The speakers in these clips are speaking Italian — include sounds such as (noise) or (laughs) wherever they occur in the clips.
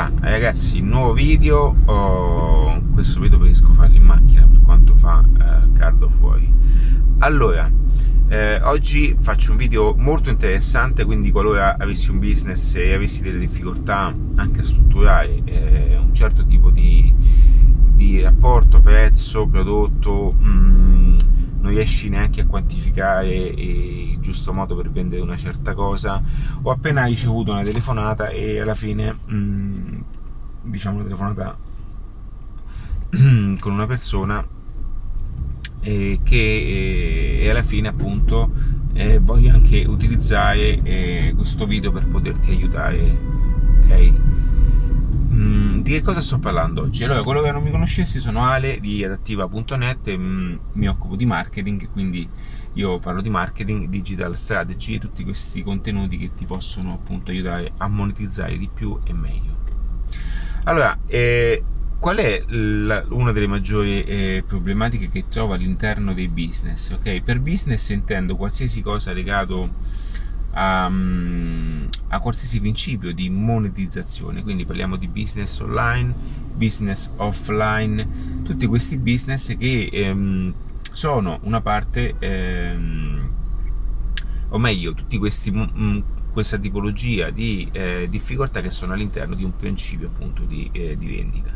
Ah, ragazzi, nuovo video, oh, questo video preferisco farlo in macchina per quanto fa eh, caldo fuori. Allora, eh, oggi faccio un video molto interessante, quindi qualora avessi un business e avessi delle difficoltà anche a strutturare eh, un certo tipo di, di rapporto prezzo, prodotto, mh, mm, non riesci neanche a quantificare il giusto modo per vendere una certa cosa, ho appena ricevuto una telefonata e alla fine, mh, mm, diciamo una telefonata (clears throat) con una persona eh, che eh, alla fine appunto eh, voglio anche utilizzare eh, questo video per poterti aiutare, ok? Mm, di che cosa sto parlando oggi? Allora, quello che non mi conoscessi sono Ale di adattiva.net, mm, mi occupo di marketing, quindi io parlo di marketing, digital strategy e tutti questi contenuti che ti possono appunto aiutare a monetizzare di più e meglio. Allora, eh, qual è la, una delle maggiori eh, problematiche che trovo all'interno dei business? Okay? Per business intendo qualsiasi cosa legato a, mm, a, qualsiasi principio di monetizzazione, quindi parliamo di business online, business offline, tutti questi business che ehm, sono una parte, ehm, o meglio, tutti questi mh, mm, questa tipologia di eh, difficoltà che sono all'interno di un principio appunto di, eh, di vendita.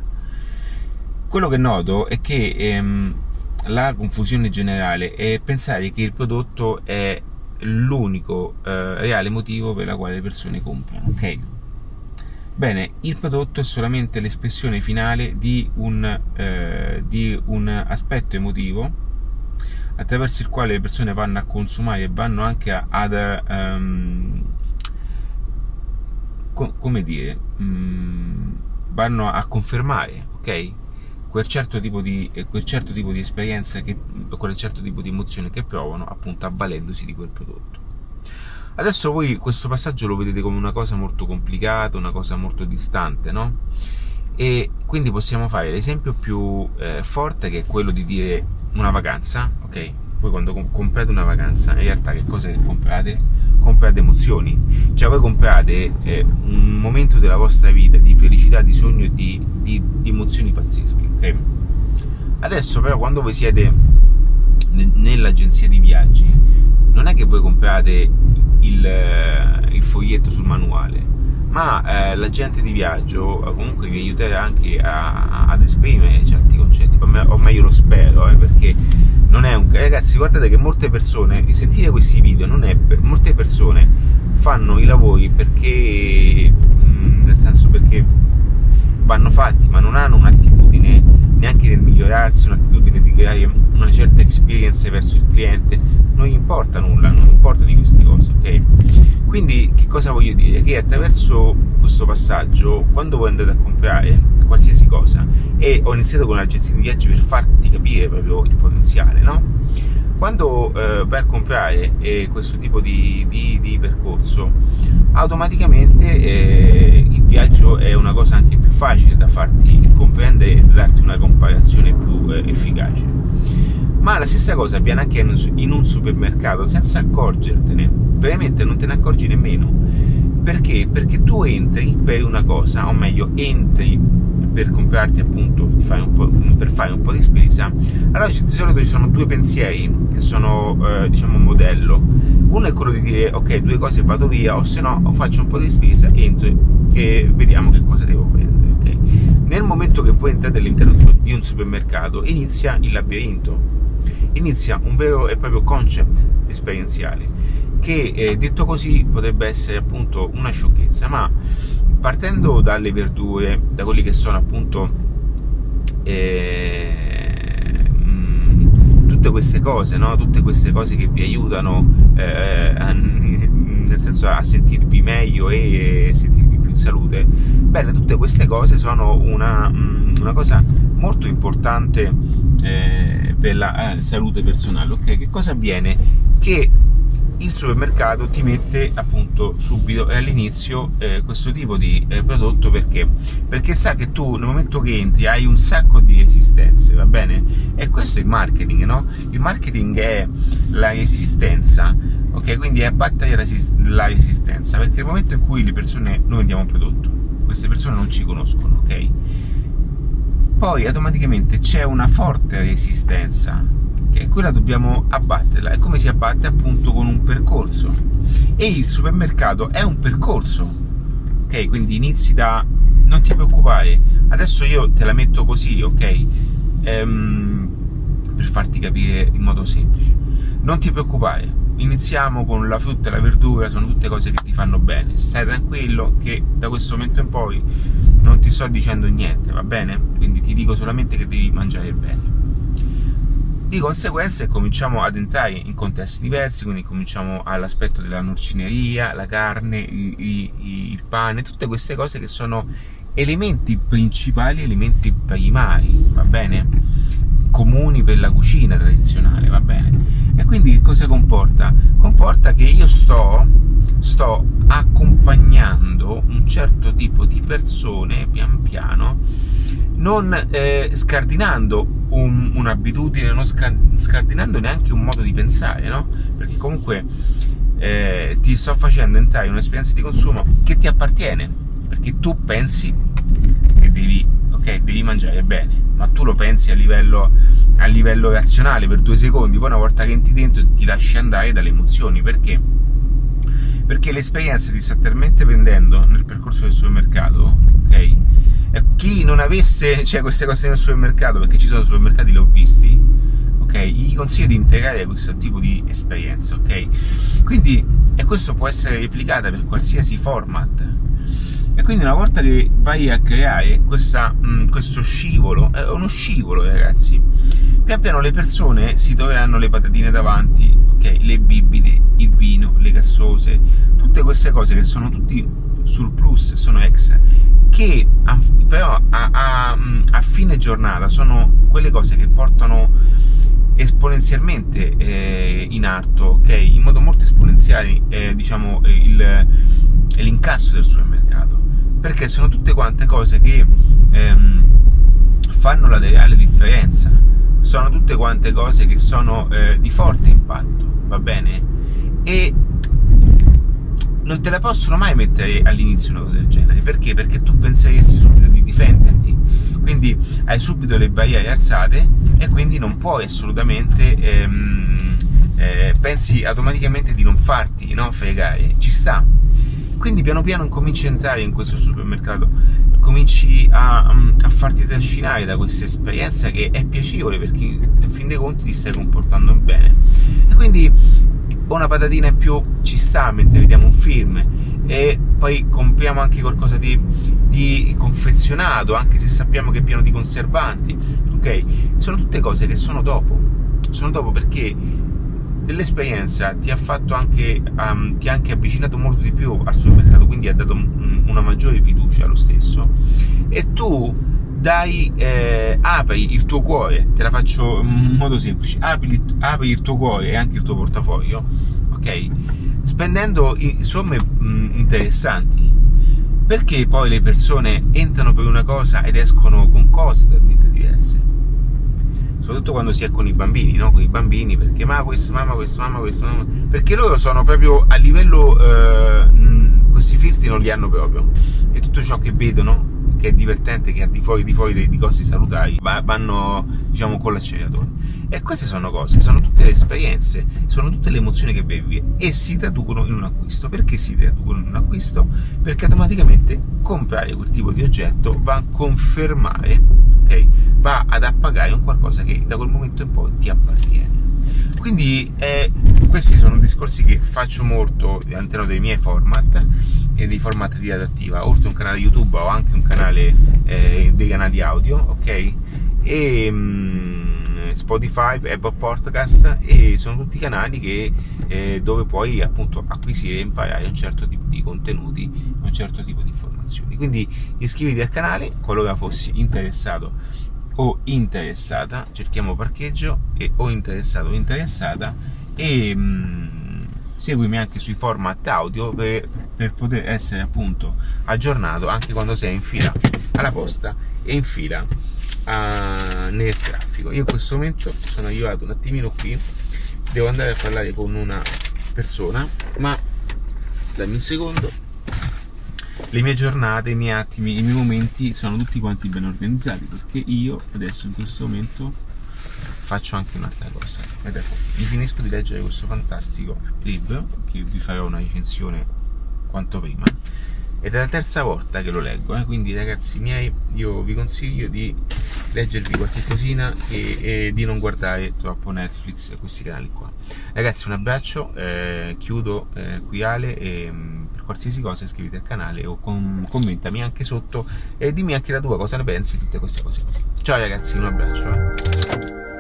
Quello che noto è che ehm, la confusione generale è pensare che il prodotto è l'unico eh, reale motivo per la quale le persone comprano, ok? Bene, il prodotto è solamente l'espressione finale di un, eh, di un aspetto emotivo attraverso il quale le persone vanno a consumare e vanno anche ad um, co- come dire um, vanno a confermare ok quel certo tipo di, quel certo tipo di esperienza, che, quel certo tipo di emozione che provano appunto avvalendosi di quel prodotto. Adesso voi questo passaggio lo vedete come una cosa molto complicata, una cosa molto distante, no? E quindi possiamo fare l'esempio più eh, forte che è quello di dire una vacanza, ok? Voi quando comprate una vacanza, in realtà che cosa comprate? comprate emozioni, cioè voi comprate eh, un momento della vostra vita di felicità, di sogno e di, di, di emozioni pazzesche. Okay? Adesso però quando voi siete nell'agenzia di viaggi, non è che voi comprate il, il foglietto sul manuale, ma eh, l'agente di viaggio eh, comunque vi aiuterà anche a, ad esprimere certi concetti, o meglio lo spero, eh, perché non è un... Ragazzi, guardate che molte persone, sentire questi video, non è per... molte persone fanno i lavori perché, mm, nel senso perché vanno fatti, ma non hanno un'attitudine neanche nel migliorarsi, un'attitudine di creare una certa experience verso il cliente, non gli importa nulla, non importa di queste cose, ok? Quindi che cosa voglio dire? Che attraverso questo passaggio, quando voi andate a comprare qualsiasi cosa, e ho iniziato con un'agenzia di viaggi per farti capire proprio il potenziale, no? Quando eh, vai a comprare eh, questo tipo di, di, di percorso, automaticamente eh, il viaggio è una cosa anche più facile da farti comprendere e darti una comparazione più eh, efficace. Ma la stessa cosa avviene anche in un supermercato senza accorgertene, veramente non te ne accorgi nemmeno. Perché? Perché tu entri per una cosa, o meglio, entri per comprarti appunto fare per fare un po' di spesa. Allora di solito ci sono due pensieri che sono eh, diciamo un modello. Uno è quello di dire ok due cose vado via o se no faccio un po' di spesa entro e vediamo che cosa devo prendere okay? nel momento che voi entrate all'interno di un supermercato inizia il labirinto. Inizia un vero e proprio concept esperienziale che eh, detto così potrebbe essere appunto una sciocchezza ma partendo dalle verdure, da quelli che sono appunto eh, tutte queste cose, no? tutte queste cose che vi aiutano eh, a, (laughs) nel senso a sentirvi meglio e sentirvi più in salute, bene, tutte queste cose sono una, mh, una cosa molto importante eh, per la eh, salute personale. Ok, che cosa avviene? Che il supermercato ti mette appunto subito e all'inizio eh, questo tipo di eh, prodotto perché? Perché sa che tu nel momento che entri hai un sacco di resistenze, va bene? E questo è il marketing, no? Il marketing è la resistenza, ok? Quindi è abbattere la resistenza, perché nel momento in cui le persone, noi vendiamo un prodotto, queste persone non ci conoscono, ok? Poi automaticamente c'è una forte resistenza, che quella dobbiamo abbatterla. E come si abbatte? Appunto con un percorso. E il supermercato è un percorso, ok? Quindi inizi da non ti preoccupare, adesso io te la metto così, ok? Ehm, per farti capire in modo semplice. Non ti preoccupare, iniziamo con la frutta e la verdura, sono tutte cose che ti fanno bene. Stai tranquillo che da questo momento in poi non ti sto dicendo niente, va bene? Quindi ti dico solamente che devi mangiare bene. Di conseguenza cominciamo ad entrare in contesti diversi, quindi cominciamo all'aspetto della norcineria, la carne, il, il, il pane, tutte queste cose che sono elementi principali, elementi primari, va bene? Comuni per la cucina tradizionale, va bene? E quindi cosa comporta? Comporta che io sto, sto accompagnando un certo tipo di persone pian piano, non eh, scardinando un, un'abitudine, non scardinando neanche un modo di pensare, no? Perché comunque eh, ti sto facendo entrare in un'esperienza di consumo che ti appartiene, perché tu pensi che devi, okay, devi mangiare bene, ma tu lo pensi a livello, a livello razionale per due secondi, poi una volta che entri dentro ti lasci andare dalle emozioni, perché? Perché l'esperienza ti sta talmente prendendo nel percorso del supermercato, ok? chi non avesse cioè, queste cose nel supermercato, perché ci sono supermercati, li ho visti, ok? Gli consiglio di integrare questo tipo di esperienza, ok? Quindi, e questo può essere replicato per qualsiasi format. E quindi una volta che vai a creare questa, mh, mm, questo scivolo, è uno scivolo ragazzi, pian piano le persone si troveranno le patatine davanti, ok? Le bibite, il vino, le gassose, tutte queste cose che sono tutti surplus, sono extra che però a, a, a, fine giornata sono quelle cose che portano esponenzialmente eh, in alto, ok? In modo molto esponenziale, eh, diciamo, il, l'incasso del supermercato, perché sono tutte quante cose che ehm, fanno la reale differenza, sono tutte quante cose che sono eh, di forte impatto, va bene? E non te la possono mai mettere all'inizio una cosa del genere. Perché? Perché tu penseresti subito di difenderti, quindi hai subito le barriere alzate e quindi non puoi assolutamente, ehm, eh, pensi automaticamente di non farti no, fregare, ci sta. Quindi piano piano cominci a entrare in questo supermercato, cominci a, a farti trascinare da questa esperienza che è piacevole perché in fin dei conti ti stai comportando bene. E quindi una patatina in più ci sta mentre vediamo un film. E poi compriamo anche qualcosa di, di confezionato anche se sappiamo che è pieno di conservanti. Ok sono tutte cose che sono dopo. Sono dopo perché dell'esperienza ti ha fatto anche um, ti ha anche avvicinato molto di più al suo mercato quindi ha dato una maggiore fiducia allo stesso e tu dai, eh, apri il tuo cuore, te la faccio in modo semplice, apri, apri, il tuo cuore e anche il tuo portafoglio, ok? Spendendo somme mh, interessanti. Perché poi le persone entrano per una cosa ed escono con cose totalmente diverse? Soprattutto quando si è con i bambini, no? Con i bambini, perché ma questo, mamma questo, mamma questo, mamma... Perché loro sono proprio a livello... Eh, questi filtri non li hanno proprio. E tutto ciò che vedono che è divertente, che al di fuori, di, fuori di cose salutari vanno diciamo con l'acceleratore. E queste sono cose, sono tutte le esperienze, sono tutte le emozioni che bevi e si traducono in un acquisto. Perché si traducono in un acquisto? Perché automaticamente comprare quel tipo di oggetto va a confermare, ok? Appagare un qualcosa che da quel momento in poi ti appartiene. Quindi eh, questi sono discorsi che faccio molto all'interno dei miei format e dei format di adattiva. Oltre a un canale YouTube ho anche un canale, eh, dei canali audio, ok? E mh, mm, Spotify, Apple Podcast e sono tutti canali che, eh, dove puoi appunto acquisire e imparare un certo tipo di contenuti, un certo tipo di informazioni. Quindi iscriviti al canale qualora fossi interessato o interessata, cerchiamo parcheggio e o interessato o interessata e mh, mm, seguimi anche sui format audio per, per, poter essere appunto aggiornato anche quando sei in fila alla posta e in fila a, nel traffico. Io in questo momento sono arrivato un attimino qui, devo andare a parlare con una persona, ma dammi un secondo le mie giornate, i miei attimi, i miei momenti sono tutti quanti ben organizzati perché io adesso in questo momento faccio anche un'altra cosa ed ecco, mi finisco di leggere questo fantastico libro che vi farò una recensione quanto prima ed è la terza volta che lo leggo eh? quindi ragazzi miei io vi consiglio di leggervi qualche cosina e, e di non guardare troppo Netflix e questi canali qua ragazzi un abbraccio eh, chiudo eh, qui Ale e mm, per qualsiasi cosa iscriviti al canale o com- commentami anche sotto e dimmi anche la tua cosa ne pensi di tutte queste cose ciao ragazzi un abbraccio eh.